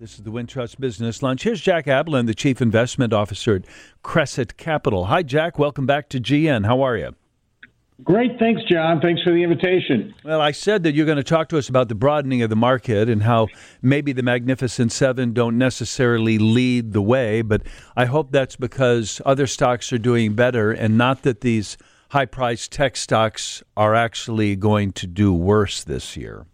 This is the Wintrust Business Lunch. Here's Jack Ablin, the Chief Investment Officer at Cresset Capital. Hi, Jack. Welcome back to GN. How are you? Great. Thanks, John. Thanks for the invitation. Well, I said that you're going to talk to us about the broadening of the market and how maybe the Magnificent Seven don't necessarily lead the way, but I hope that's because other stocks are doing better and not that these high priced tech stocks are actually going to do worse this year.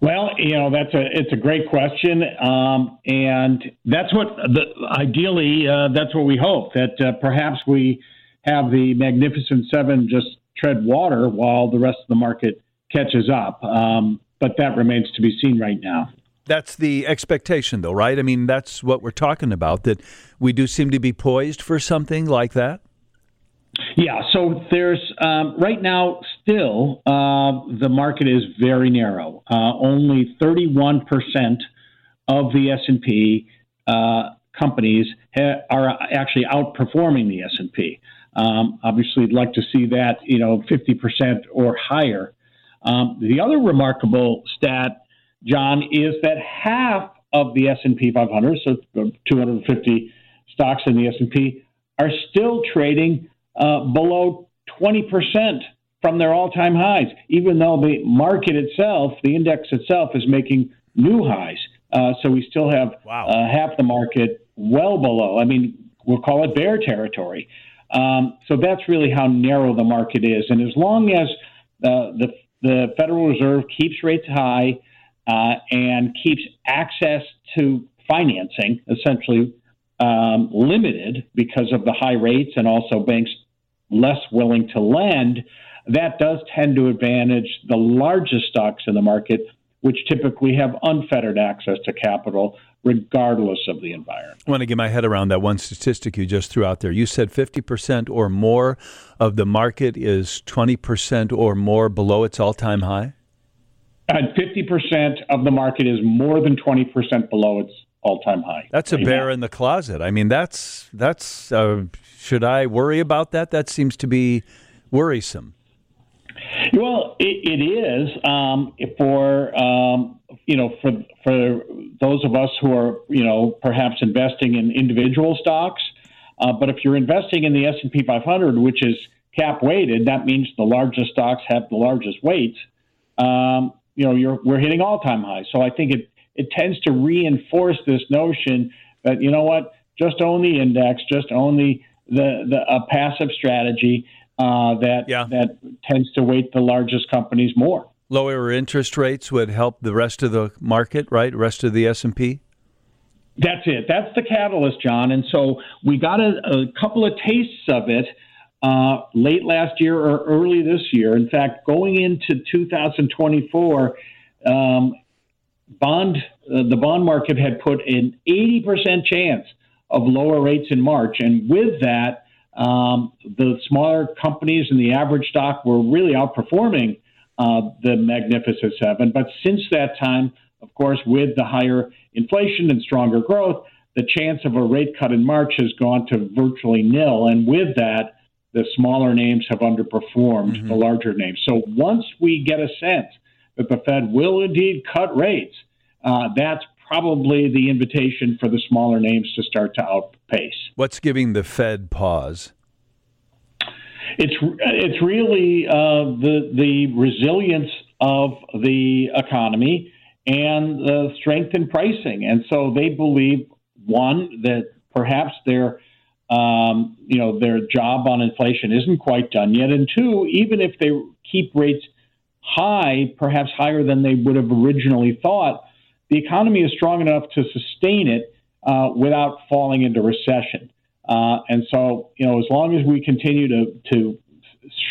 Well, you know that's a it's a great question, um, and that's what the, ideally uh, that's what we hope that uh, perhaps we have the Magnificent Seven just tread water while the rest of the market catches up. Um, but that remains to be seen right now. That's the expectation, though, right? I mean, that's what we're talking about. That we do seem to be poised for something like that. Yeah, so there's um, right now still uh, the market is very narrow. Uh, only 31 percent of the S and P uh, companies ha- are actually outperforming the S and P. Um, obviously, I'd like to see that you know 50 percent or higher. Um, the other remarkable stat, John, is that half of the S and P 500, so 250 stocks in the S and P, are still trading uh, below 20% from their all time highs, even though the market itself, the index itself, is making new highs. Uh, so we still have wow. uh, half the market well below. I mean, we'll call it bear territory. Um, so that's really how narrow the market is. And as long as uh, the, the Federal Reserve keeps rates high uh, and keeps access to financing, essentially um, limited because of the high rates and also banks less willing to lend, that does tend to advantage the largest stocks in the market, which typically have unfettered access to capital regardless of the environment. I want to get my head around that one statistic you just threw out there. You said 50% or more of the market is 20% or more below its all time high? And 50% of the market is more than 20% below its all-time high. That's a bear now. in the closet. I mean, that's that's. Uh, should I worry about that? That seems to be worrisome. Well, it, it is um, for um, you know for for those of us who are you know perhaps investing in individual stocks. Uh, but if you're investing in the S and P 500, which is cap weighted, that means the largest stocks have the largest weights. Um, you know, you're, we're hitting all time highs. So I think it it tends to reinforce this notion that you know what, just own the index, just own the the, the a passive strategy uh, that yeah. that tends to weight the largest companies more. Lower interest rates would help the rest of the market, right? Rest of the S and P. That's it. That's the catalyst, John. And so we got a, a couple of tastes of it uh, late last year or early this year. In fact, going into 2024, um, bond uh, the bond market had put an 80% chance of lower rates in March, and with that, um, the smaller companies and the average stock were really outperforming uh, the Magnificent Seven. But since that time, of course, with the higher inflation and stronger growth, the chance of a rate cut in March has gone to virtually nil. And with that, the smaller names have underperformed mm-hmm. the larger names. So once we get a sense that the Fed will indeed cut rates, uh, that's probably the invitation for the smaller names to start to outpace. What's giving the Fed pause? It's it's really uh, the the resilience of the economy and the strength in pricing, and so they believe one that perhaps their um, you know their job on inflation isn't quite done yet, and two, even if they keep rates high, perhaps higher than they would have originally thought, the economy is strong enough to sustain it uh, without falling into recession. Uh, and so, you know, as long as we continue to to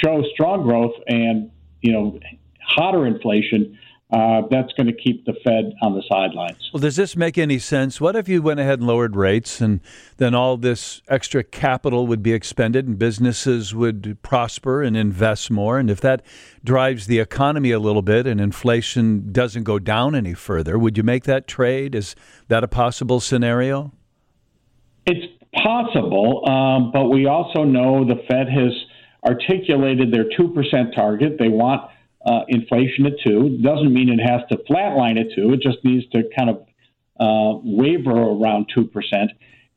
show strong growth and you know hotter inflation, uh, that's going to keep the Fed on the sidelines. Well, does this make any sense? What if you went ahead and lowered rates, and then all this extra capital would be expended, and businesses would prosper and invest more? And if that drives the economy a little bit, and inflation doesn't go down any further, would you make that trade? Is that a possible scenario? It's possible, um, but we also know the Fed has articulated their two percent target. They want uh, inflation at two. Doesn't mean it has to flatline at two. It just needs to kind of uh, waver around 2%.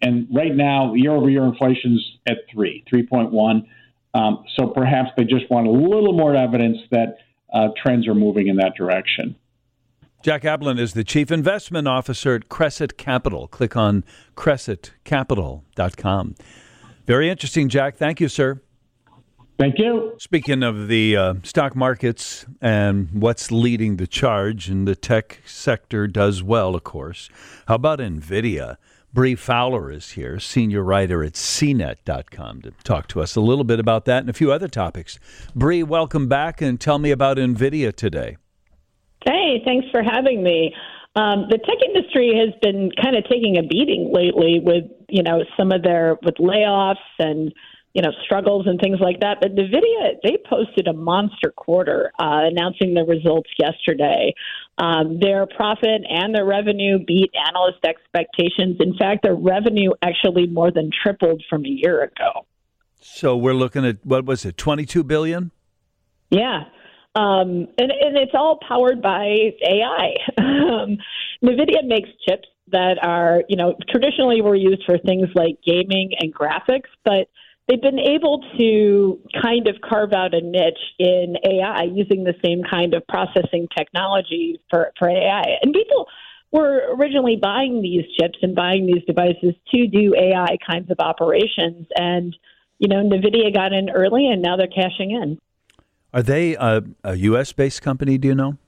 And right now, year over year inflation's at 3, 3.1. Um, so perhaps they just want a little more evidence that uh, trends are moving in that direction. Jack Ablin is the Chief Investment Officer at Cresset Capital. Click on cressetcapital.com. Very interesting, Jack. Thank you, sir. Thank you. Speaking of the uh, stock markets and what's leading the charge, and the tech sector does well, of course. How about NVIDIA? Bree Fowler is here, senior writer at CNET.com, to talk to us a little bit about that and a few other topics. Bree, welcome back and tell me about NVIDIA today. Hey, thanks for having me. Um, the tech industry has been kind of taking a beating lately with, you know, some of their with layoffs and you know struggles and things like that. But Nvidia they posted a monster quarter, uh, announcing the results yesterday. Um, their profit and their revenue beat analyst expectations. In fact, their revenue actually more than tripled from a year ago. So we're looking at what was it, twenty two billion? Yeah. Um, and, and it's all powered by AI. um, NVIDIA makes chips that are, you know, traditionally were used for things like gaming and graphics, but they've been able to kind of carve out a niche in AI using the same kind of processing technology for, for AI. And people were originally buying these chips and buying these devices to do AI kinds of operations. And, you know, NVIDIA got in early and now they're cashing in. Are they a, a U.S. based company, do you know?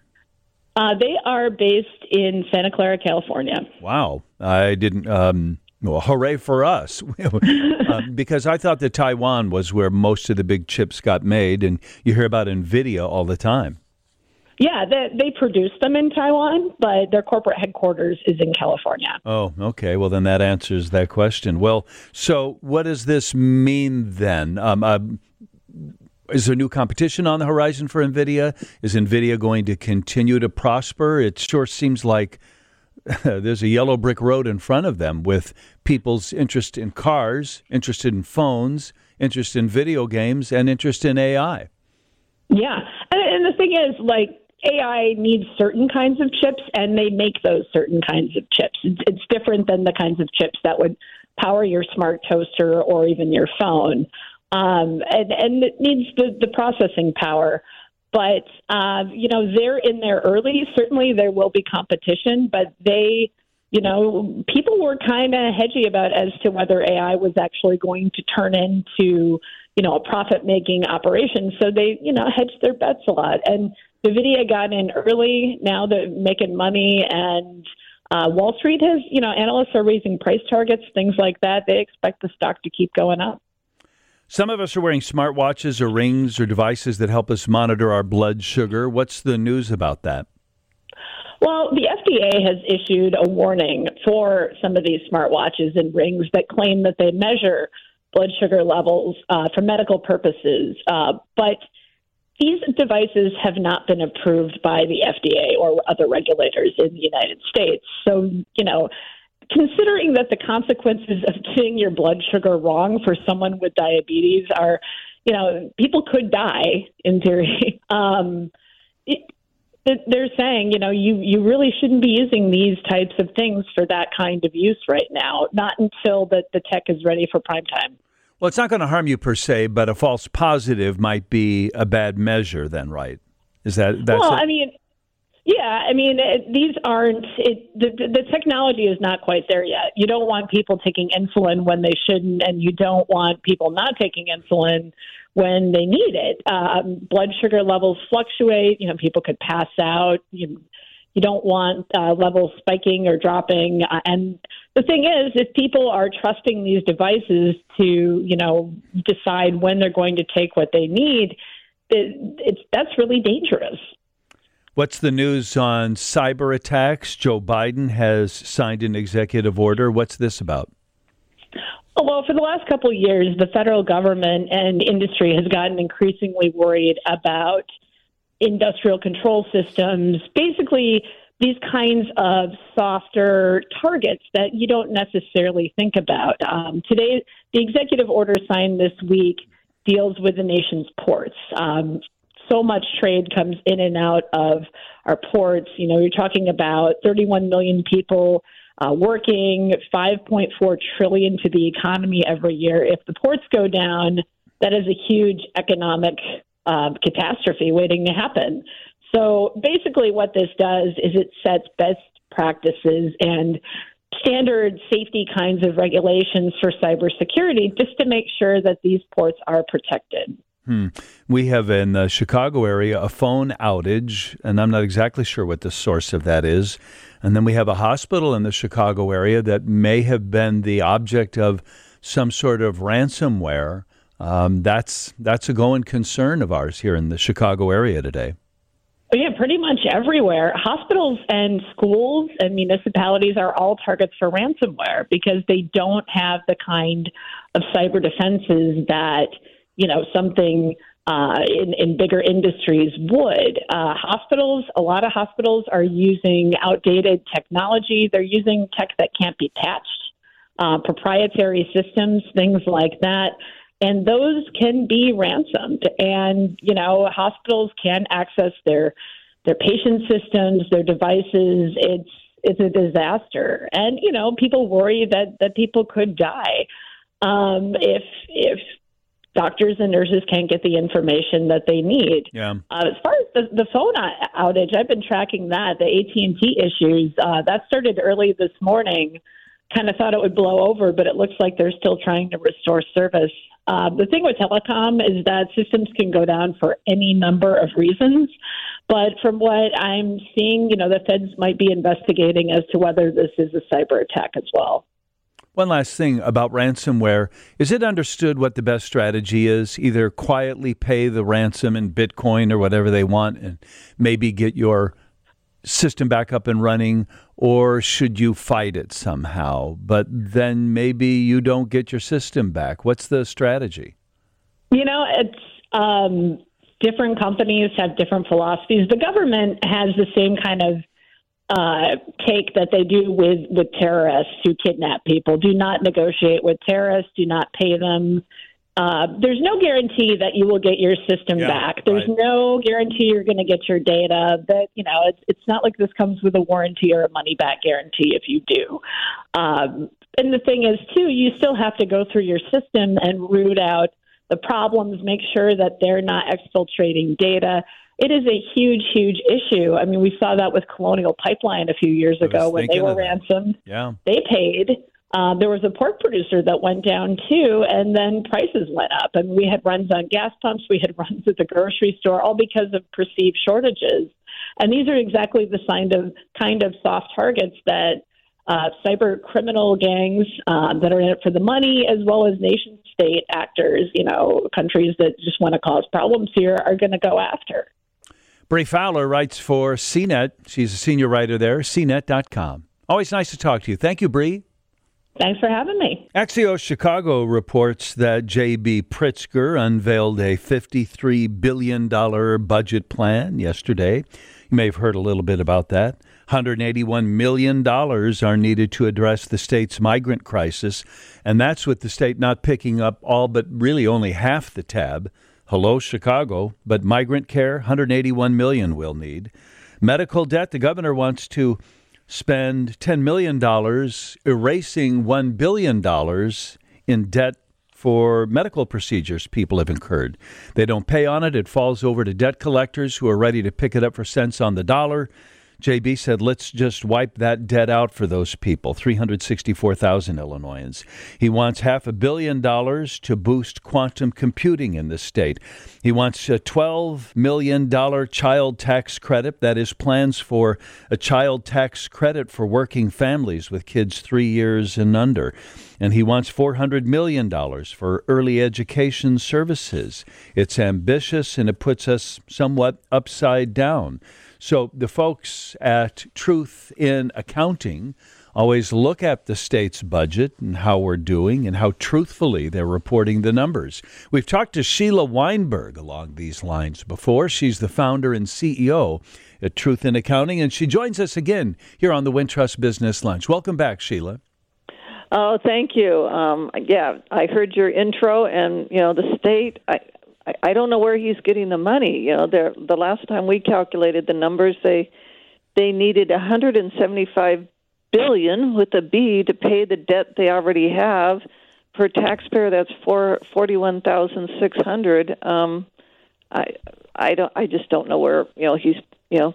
Uh, they are based in Santa Clara, California. Wow. I didn't. Um, well, hooray for us. uh, because I thought that Taiwan was where most of the big chips got made, and you hear about NVIDIA all the time. Yeah, they, they produce them in Taiwan, but their corporate headquarters is in California. Oh, okay. Well, then that answers that question. Well, so what does this mean then? Um, uh, is there new competition on the horizon for NVIDIA? Is NVIDIA going to continue to prosper? It sure seems like there's a yellow brick road in front of them with people's interest in cars, interested in phones, interest in video games, and interest in AI. Yeah. And, the thing is, like, AI needs certain kinds of chips, and they make those certain kinds of chips. It's different than the kinds of chips that would power your smart toaster or even your phone. Um, and, and it needs the, the processing power. But uh, you know, they're in there early. Certainly, there will be competition, but they, you know, people were kind of hedgy about as to whether AI was actually going to turn into, you know, a profit-making operation. So they, you know, hedged their bets a lot. And Nvidia got in early. Now they're making money, and uh, Wall Street has, you know, analysts are raising price targets, things like that. They expect the stock to keep going up. Some of us are wearing smartwatches or rings or devices that help us monitor our blood sugar. What's the news about that? Well, the FDA has issued a warning for some of these smartwatches and rings that claim that they measure blood sugar levels uh, for medical purposes. Uh, but these devices have not been approved by the FDA or other regulators in the United States. So, you know, considering that the consequences of getting your blood sugar wrong for someone with diabetes are, you know, people could die in theory. Um, it, they're saying, you know, you you really shouldn't be using these types of things for that kind of use right now. Not until the the tech is ready for prime time. Well, it's not going to harm you per se, but a false positive might be a bad measure. Then, right? Is that that's? Well, it? I mean, yeah, I mean, these aren't, it, the, the technology is not quite there yet. You don't want people taking insulin when they shouldn't, and you don't want people not taking insulin when they need it. Um, blood sugar levels fluctuate. You know, people could pass out. You, you don't want uh, levels spiking or dropping. Uh, and the thing is, if people are trusting these devices to, you know, decide when they're going to take what they need, it, it's that's really dangerous. What's the news on cyber attacks? Joe Biden has signed an executive order. What's this about? Well, for the last couple of years, the federal government and industry has gotten increasingly worried about industrial control systems, basically these kinds of softer targets that you don't necessarily think about. Um, today, the executive order signed this week deals with the nation's ports. Um, so much trade comes in and out of our ports. You know, you're talking about 31 million people uh, working, 5.4 trillion to the economy every year. If the ports go down, that is a huge economic uh, catastrophe waiting to happen. So basically, what this does is it sets best practices and standard safety kinds of regulations for cybersecurity just to make sure that these ports are protected. Hmm. We have in the Chicago area a phone outage, and I'm not exactly sure what the source of that is. And then we have a hospital in the Chicago area that may have been the object of some sort of ransomware. Um, that's that's a going concern of ours here in the Chicago area today. Yeah, pretty much everywhere. Hospitals and schools and municipalities are all targets for ransomware because they don't have the kind of cyber defenses that you know something uh, in, in bigger industries would. Uh, hospitals, a lot of hospitals are using outdated technology. They're using tech that can't be patched, uh, proprietary systems, things like that. And those can be ransomed. And, you know, hospitals can access their their patient systems, their devices. It's it's a disaster. And, you know, people worry that, that people could die. Um, if if doctors and nurses can't get the information that they need. Yeah. Uh, as far as the, the phone outage, I've been tracking that. The AT and T issues uh, that started early this morning. Kind of thought it would blow over, but it looks like they're still trying to restore service. Uh, the thing with telecom is that systems can go down for any number of reasons. But from what I'm seeing, you know, the feds might be investigating as to whether this is a cyber attack as well. One last thing about ransomware. Is it understood what the best strategy is? Either quietly pay the ransom in Bitcoin or whatever they want and maybe get your system back up and running, or should you fight it somehow? But then maybe you don't get your system back. What's the strategy? You know, it's um, different companies have different philosophies. The government has the same kind of uh, take that they do with with terrorists who kidnap people. Do not negotiate with terrorists. Do not pay them. Uh, there's no guarantee that you will get your system yeah, back. There's right. no guarantee you're going to get your data. That you know, it's it's not like this comes with a warranty or a money back guarantee if you do. Um, and the thing is, too, you still have to go through your system and root out the problems, make sure that they're not exfiltrating data it is a huge, huge issue. I mean, we saw that with Colonial Pipeline a few years ago when they were ransomed. Yeah. They paid. Uh, there was a pork producer that went down too, and then prices went up. And we had runs on gas pumps, we had runs at the grocery store, all because of perceived shortages. And these are exactly the kind of kind of soft targets that uh, cyber criminal gangs uh, that are in it for the money, as well as nation state actors, you know, countries that just want to cause problems here, are going to go after. Bree Fowler writes for CNET. She's a senior writer there, cnet.com. Always nice to talk to you. Thank you, Bree. Thanks for having me. Axios Chicago reports that J.B. Pritzker unveiled a $53 billion budget plan yesterday. You may have heard a little bit about that. $181 million are needed to address the state's migrant crisis, and that's with the state not picking up all but really only half the tab. Hello, Chicago, but migrant care, 181 million will need. Medical debt, the governor wants to spend $10 million erasing $1 billion in debt for medical procedures people have incurred. They don't pay on it, it falls over to debt collectors who are ready to pick it up for cents on the dollar. JB said, let's just wipe that debt out for those people 364,000 Illinoisans. He wants half a billion dollars to boost quantum computing in the state. He wants a $12 million child tax credit. That is, plans for a child tax credit for working families with kids three years and under. And he wants $400 million for early education services. It's ambitious and it puts us somewhat upside down. So the folks at Truth in Accounting always look at the state's budget and how we're doing and how truthfully they're reporting the numbers. We've talked to Sheila Weinberg along these lines before. She's the founder and CEO at Truth in Accounting, and she joins us again here on the Wintrust Business Lunch. Welcome back, Sheila. Oh, thank you. Um, yeah, I heard your intro, and you know the state. I, I, I don't know where he's getting the money. You know, they're, the last time we calculated the numbers, they they needed 175 billion with a B to pay the debt they already have. Per taxpayer, that's four forty one thousand six hundred. Um, I I don't I just don't know where you know he's you know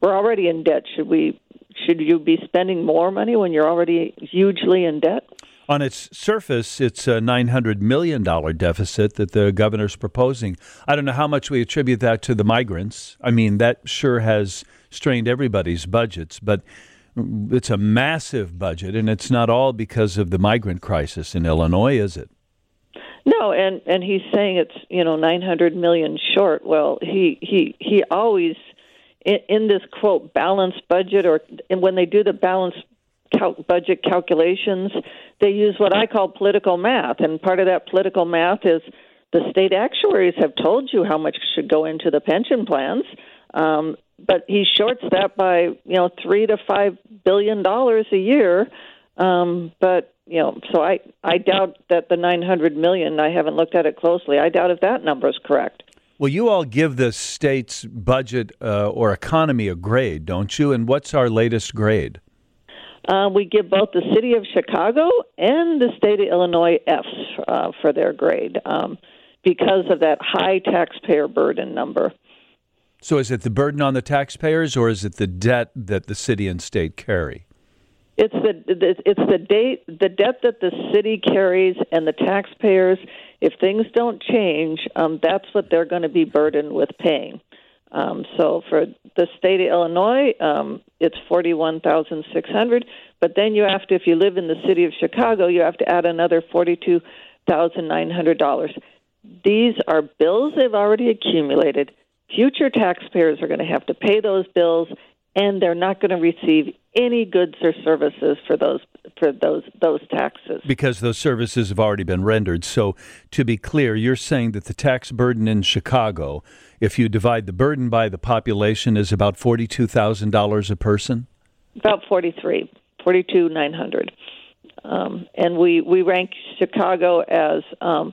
we're already in debt. Should we should you be spending more money when you're already hugely in debt? On its surface, it's a $900 million deficit that the governor's proposing. I don't know how much we attribute that to the migrants. I mean, that sure has strained everybody's budgets, but it's a massive budget, and it's not all because of the migrant crisis in Illinois, is it? No, and and he's saying it's you know 900 million short. Well, he he he always in, in this quote balanced budget, or when they do the balanced cal- budget calculations, they use what I call political math, and part of that political math is the state actuaries have told you how much should go into the pension plans, um, but he shorts that by you know three to five billion dollars a year. Um, but you know, so I I doubt that the 900 million. I haven't looked at it closely. I doubt if that number is correct. Well, you all give the state's budget uh, or economy a grade, don't you? And what's our latest grade? Uh, we give both the city of Chicago and the state of Illinois Fs uh, for their grade um, because of that high taxpayer burden number. So, is it the burden on the taxpayers, or is it the debt that the city and state carry? It's the it's the date the debt that the city carries and the taxpayers. If things don't change, um, that's what they're going to be burdened with paying. Um, so for the state of Illinois, um, it's forty-one thousand six hundred. But then you have to, if you live in the city of Chicago, you have to add another forty-two thousand nine hundred dollars. These are bills they've already accumulated. Future taxpayers are going to have to pay those bills, and they're not going to receive any goods or services for those for those those taxes because those services have already been rendered. So to be clear, you're saying that the tax burden in Chicago if you divide the burden by the population, is about forty-two thousand dollars a person. About forty-three, forty-two nine hundred, um, and we we rank Chicago as um,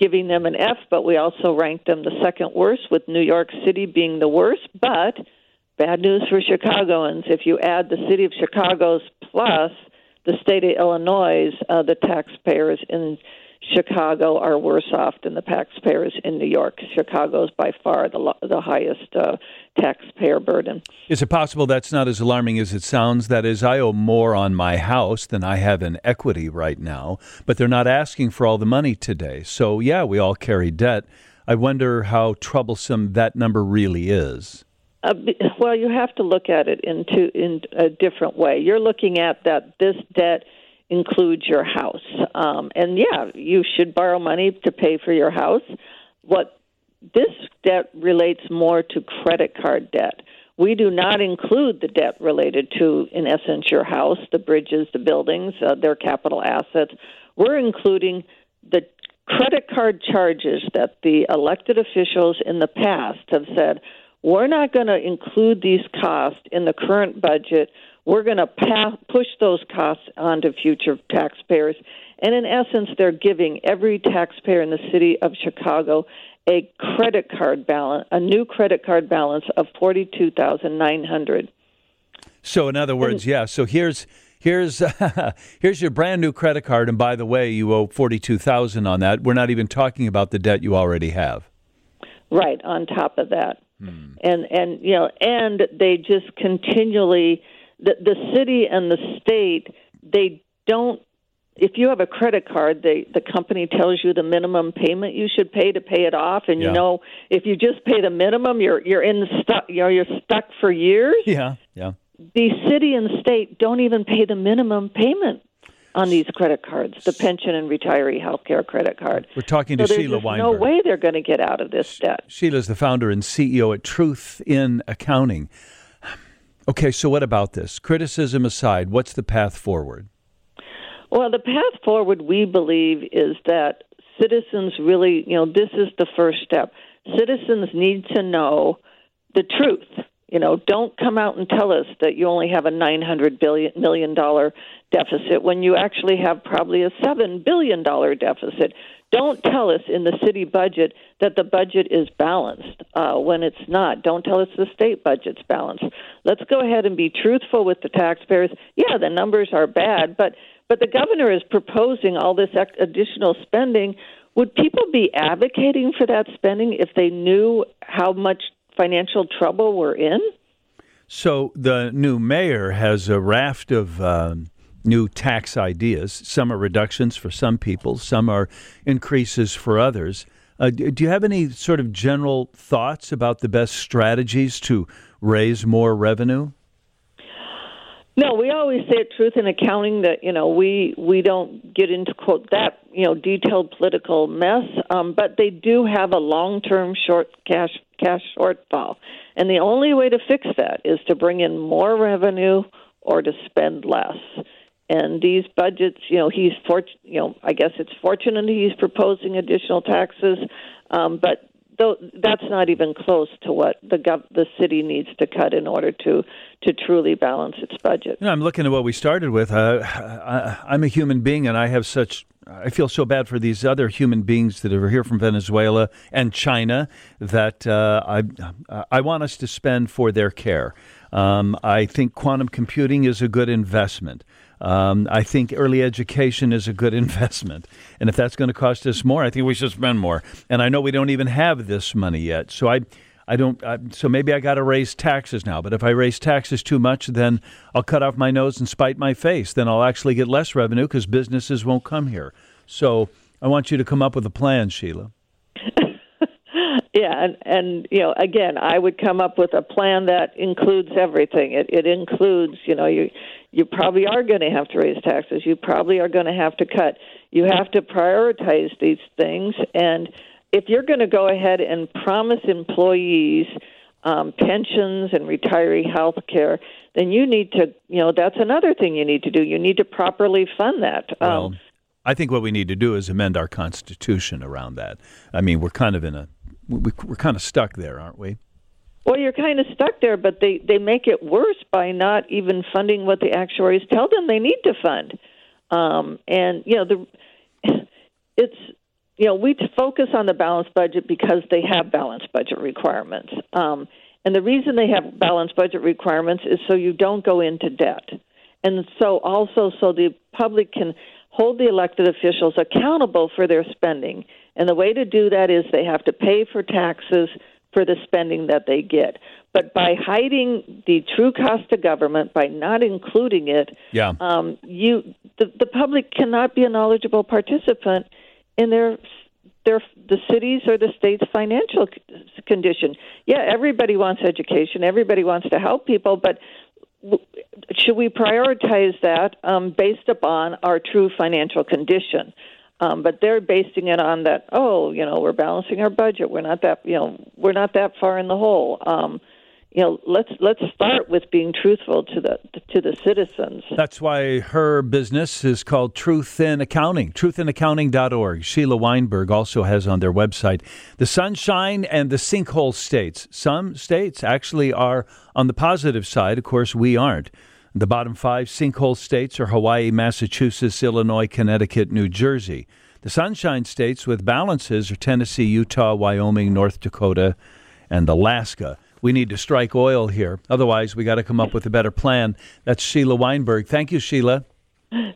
giving them an F, but we also rank them the second worst, with New York City being the worst. But bad news for Chicagoans: if you add the city of Chicago's plus the state of Illinois, uh, the taxpayers in Chicago are worse off than the taxpayers in New York. Chicago's by far the the highest uh, taxpayer burden. Is it possible that's not as alarming as it sounds? That is, I owe more on my house than I have in equity right now, but they're not asking for all the money today. So yeah, we all carry debt. I wonder how troublesome that number really is. Uh, well, you have to look at it into in a different way. You're looking at that this debt includes your house. Um, and yeah, you should borrow money to pay for your house. What this debt relates more to credit card debt. We do not include the debt related to, in essence, your house, the bridges, the buildings, uh, their capital assets. We're including the credit card charges that the elected officials in the past have said, we're not going to include these costs in the current budget we're going to push those costs onto future taxpayers. And in essence, they're giving every taxpayer in the city of Chicago a credit card balance, a new credit card balance of forty-two thousand nine hundred. So, in other words, and, yeah. So here's here's here's your brand new credit card, and by the way, you owe forty-two thousand on that. We're not even talking about the debt you already have. Right on top of that, hmm. and and you know, and they just continually the the city and the state they don't if you have a credit card they the company tells you the minimum payment you should pay to pay it off and yeah. you know if you just pay the minimum you're you're in stuck you know you're stuck for years yeah yeah the city and state don't even pay the minimum payment on these credit cards, the pension and retiree health care credit card. We're talking to so Sheila Weinberg. No way they're going to get out of this debt. Sheila's the founder and CEO at Truth in Accounting. Okay, so what about this? Criticism aside, what's the path forward? Well, the path forward, we believe, is that citizens really, you know, this is the first step. Citizens need to know the truth. You know, don't come out and tell us that you only have a 900 billion million dollar deficit when you actually have probably a 7 billion dollar deficit. Don't tell us in the city budget that the budget is balanced uh, when it's not. Don't tell us the state budget's balanced. Let's go ahead and be truthful with the taxpayers. Yeah, the numbers are bad, but but the governor is proposing all this additional spending. Would people be advocating for that spending if they knew how much financial trouble we're in? So the new mayor has a raft of. Um new tax ideas. Some are reductions for some people, some are increases for others. Uh, do you have any sort of general thoughts about the best strategies to raise more revenue? No, we always say at Truth in Accounting that you know we we don't get into quote that you know detailed political mess, um, but they do have a long term short cash cash shortfall, and the only way to fix that is to bring in more revenue or to spend less. And these budgets, you know, he's for, you know, I guess it's fortunate he's proposing additional taxes, um, but though that's not even close to what the gov- the city needs to cut in order to to truly balance its budget. You know, I'm looking at what we started with. Uh, I, I'm a human being, and I have such. I feel so bad for these other human beings that are here from Venezuela and China that uh, I I want us to spend for their care. Um, I think quantum computing is a good investment. Um, I think early education is a good investment. And if that's going to cost us more, I think we should spend more. And I know we don't even have this money yet. So I. I don't. I, so maybe I got to raise taxes now. But if I raise taxes too much, then I'll cut off my nose and spite my face. Then I'll actually get less revenue because businesses won't come here. So I want you to come up with a plan, Sheila. Yeah, and and you know, again, I would come up with a plan that includes everything. It it includes, you know, you you probably are going to have to raise taxes. You probably are going to have to cut. You have to prioritize these things. And if you're going to go ahead and promise employees um, pensions and retiree health care, then you need to, you know, that's another thing you need to do. You need to properly fund that. Um, well, I think what we need to do is amend our Constitution around that. I mean, we're kind of in a, we're kind of stuck there, aren't we? Well, you're kind of stuck there, but they they make it worse by not even funding what the actuaries tell them they need to fund. Um, and you know the it's you know we focus on the balanced budget because they have balanced budget requirements. Um, and the reason they have balanced budget requirements is so you don't go into debt. And so also so the public can hold the elected officials accountable for their spending. And the way to do that is they have to pay for taxes for the spending that they get. But by hiding the true cost of government, by not including it, yeah. um, you the, the public cannot be a knowledgeable participant in their their the cities or the state's financial condition. Yeah, everybody wants education. Everybody wants to help people, but should we prioritize that um, based upon our true financial condition? Um, but they're basing it on that. Oh, you know, we're balancing our budget. We're not that, you know, we're not that far in the hole. Um, you know, let's let's start with being truthful to the to the citizens. That's why her business is called Truth in Accounting. Truthinaccounting.org. Sheila Weinberg also has on their website the sunshine and the sinkhole states. Some states actually are on the positive side. Of course, we aren't. The bottom five sinkhole states are Hawaii, Massachusetts, Illinois, Connecticut, New Jersey. The sunshine states with balances are Tennessee, Utah, Wyoming, North Dakota, and Alaska. We need to strike oil here. Otherwise, we got to come up with a better plan. That's Sheila Weinberg. Thank you, Sheila.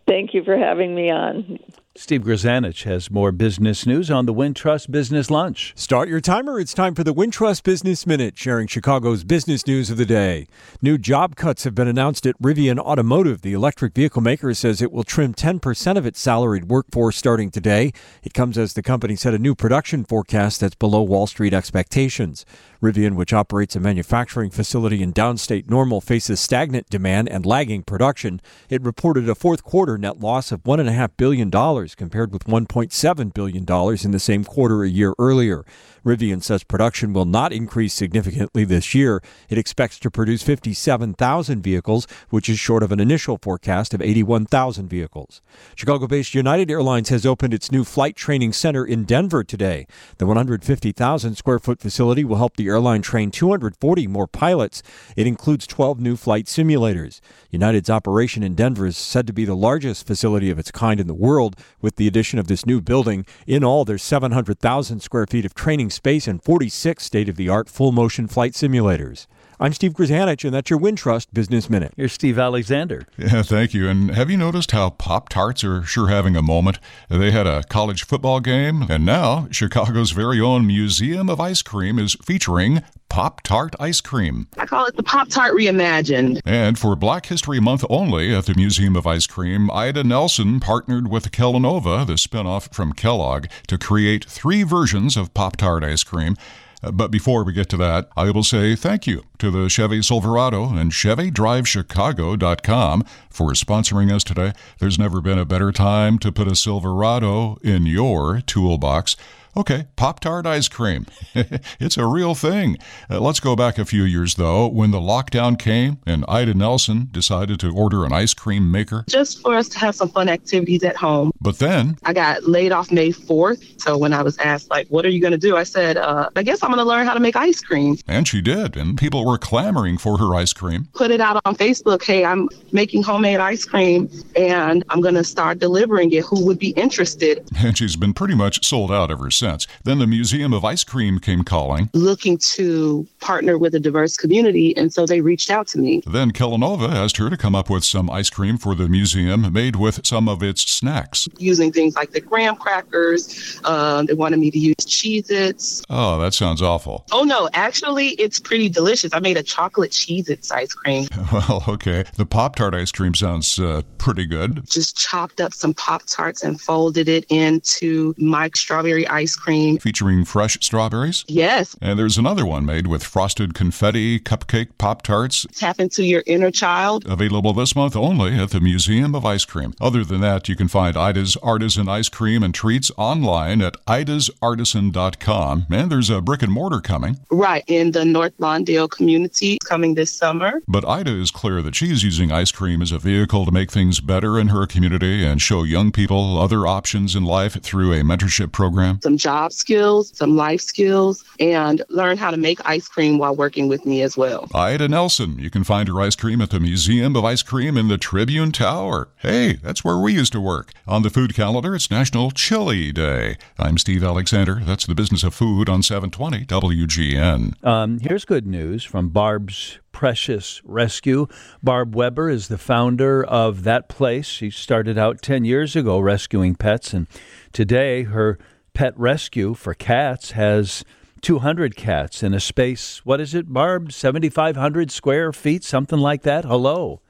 Thank you for having me on. Steve Grzanich has more business news on the Wintrust Business Lunch. Start your timer. It's time for the Wintrust Business Minute, sharing Chicago's business news of the day. New job cuts have been announced at Rivian Automotive. The electric vehicle maker says it will trim 10% of its salaried workforce starting today. It comes as the company set a new production forecast that's below Wall Street expectations. Rivian, which operates a manufacturing facility in downstate Normal, faces stagnant demand and lagging production. It reported a fourth quarter net loss of $1.5 billion compared with $1.7 billion in the same quarter a year earlier. Rivian says production will not increase significantly this year. It expects to produce 57,000 vehicles, which is short of an initial forecast of 81,000 vehicles. Chicago based United Airlines has opened its new flight training center in Denver today. The 150,000 square foot facility will help the airline train 240 more pilots. It includes 12 new flight simulators. United's operation in Denver is said to be the largest facility of its kind in the world. With the addition of this new building, in all, there's 700,000 square feet of training space and 46 state of the art full motion flight simulators. I'm Steve Grzanich, and that's your Wintrust Business Minute. Here's Steve Alexander. Yeah, thank you. And have you noticed how Pop Tarts are sure having a moment? They had a college football game, and now Chicago's very own Museum of Ice Cream is featuring Pop Tart ice cream. I call it the Pop Tart reimagined. And for Black History Month only at the Museum of Ice Cream, Ida Nelson partnered with Kellanova, the spinoff from Kellogg, to create three versions of Pop Tart ice cream. But before we get to that, I will say thank you to the Chevy Silverado and ChevyDriveChicago.com for sponsoring us today. There's never been a better time to put a Silverado in your toolbox. Okay, Pop Tart ice cream. it's a real thing. Uh, let's go back a few years, though, when the lockdown came and Ida Nelson decided to order an ice cream maker. Just for us to have some fun activities at home. But then I got laid off May 4th. So when I was asked, like, what are you going to do? I said, uh, I guess I'm going to learn how to make ice cream. And she did. And people were clamoring for her ice cream. Put it out on Facebook. Hey, I'm making homemade ice cream and I'm going to start delivering it. Who would be interested? And she's been pretty much sold out ever since sense. Then the Museum of Ice Cream came calling. Looking to partner with a diverse community, and so they reached out to me. Then Kellanova asked her to come up with some ice cream for the museum made with some of its snacks. Using things like the graham crackers. Uh, they wanted me to use Cheez Its. Oh, that sounds awful. Oh, no. Actually, it's pretty delicious. I made a chocolate Cheez Its ice cream. Well, okay. The Pop Tart ice cream sounds uh, pretty good. Just chopped up some Pop Tarts and folded it into my strawberry ice cream. Featuring fresh strawberries? Yes. And there's another one made with frosted confetti cupcake Pop Tarts. Tap into your inner child. Available this month only at the Museum of Ice Cream. Other than that, you can find Ida's Artisan Ice Cream and Treats online at idasartisan.com. And there's a brick and mortar coming. Right, in the North Lawndale community coming this summer. But Ida is clear that she's using ice cream as a vehicle to make things better in her community and show young people other options in life through a mentorship program. Some job skills, some life skills, and learn how to make ice cream while working with me as well. Ida Nelson. You can find her ice cream at the Museum of Ice Cream in the Tribune Tower. Hey, that's where we used to work. On the food calendar, it's National Chili Day. I'm Steve Alexander. That's the business of food on 720 WGN. Um, here's good news from Barb's Precious Rescue. Barb Weber is the founder of that place. She started out 10 years ago rescuing pets, and today her pet rescue for cats has 200 cats in a space. What is it, Barb? 7,500 square feet, something like that? Hello.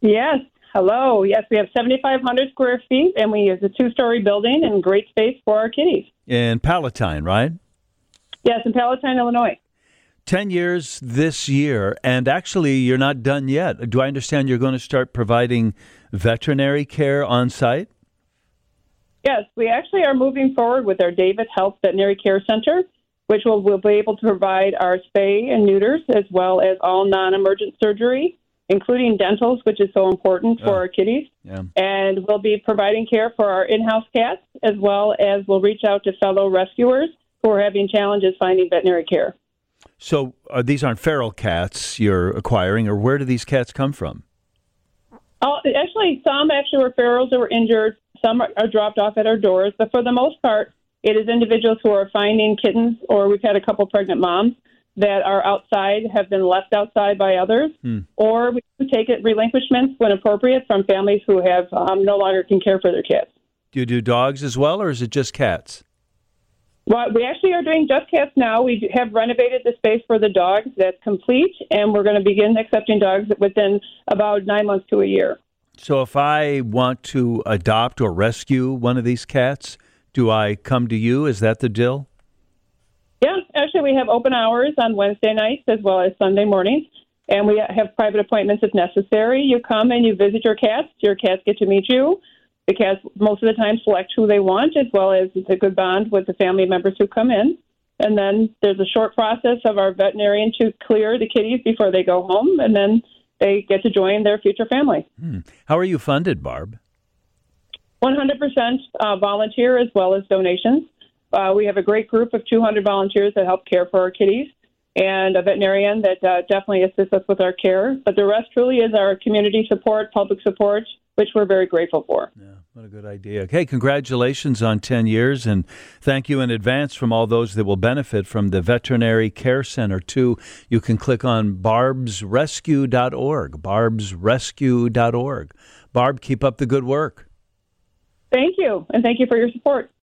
Yes. Hello. Yes, we have 7,500 square feet, and we use a two story building and great space for our kitties. In Palatine, right? Yes, in Palatine, Illinois. 10 years this year, and actually, you're not done yet. Do I understand you're going to start providing veterinary care on site? Yes, we actually are moving forward with our Davis Health Veterinary Care Center, which will, will be able to provide our spay and neuters as well as all non emergent surgery, including dentals, which is so important for Oh. our kitties. Yeah. And we'll be providing care for our in house cats as well as we'll reach out to fellow rescuers who are having challenges finding veterinary care. So uh, these aren't feral cats you're acquiring, or where do these cats come from? Oh, actually, some actually were ferals that were injured. Some are, are dropped off at our doors, but for the most part, it is individuals who are finding kittens, or we've had a couple pregnant moms that are outside, have been left outside by others, or we do take it relinquishments when appropriate from families who have um, no longer can care for their kids. Do you do dogs as well, or is it just cats? Well, we actually are doing just cats now. We have renovated the space for the dogs. That's complete, and we're going to begin accepting dogs within about nine months to a year. So if I want to adopt or rescue one of these cats, do I come to you? Is that the deal? Yeah, actually, we have open hours on Wednesday nights as well as Sunday mornings, and we have private appointments if necessary. You come and you visit your cats. Your cats get to meet you. the cats most of the time select who they want, as well as it's a good bond with the family members who come in. And then there's a short process of our veterinarian to clear the kitties before they go home, and then they get to join their future family. Hmm. How are you funded, Barb? 100% uh, volunteer as well as donations. Uh, we have a great group of 200 volunteers that help care for our kitties and a veterinarian that uh, definitely assists us with our care. But the rest truly is our community support, public support, which we're very grateful for. Yeah, what a good idea. Okay, congratulations on 10 years and thank you in advance from all those that will benefit from the Veterinary Care Center too. You can click on barbsrescue.org, barbsrescue.org. Barb, keep up the good work. Thank you, and thank you for your support.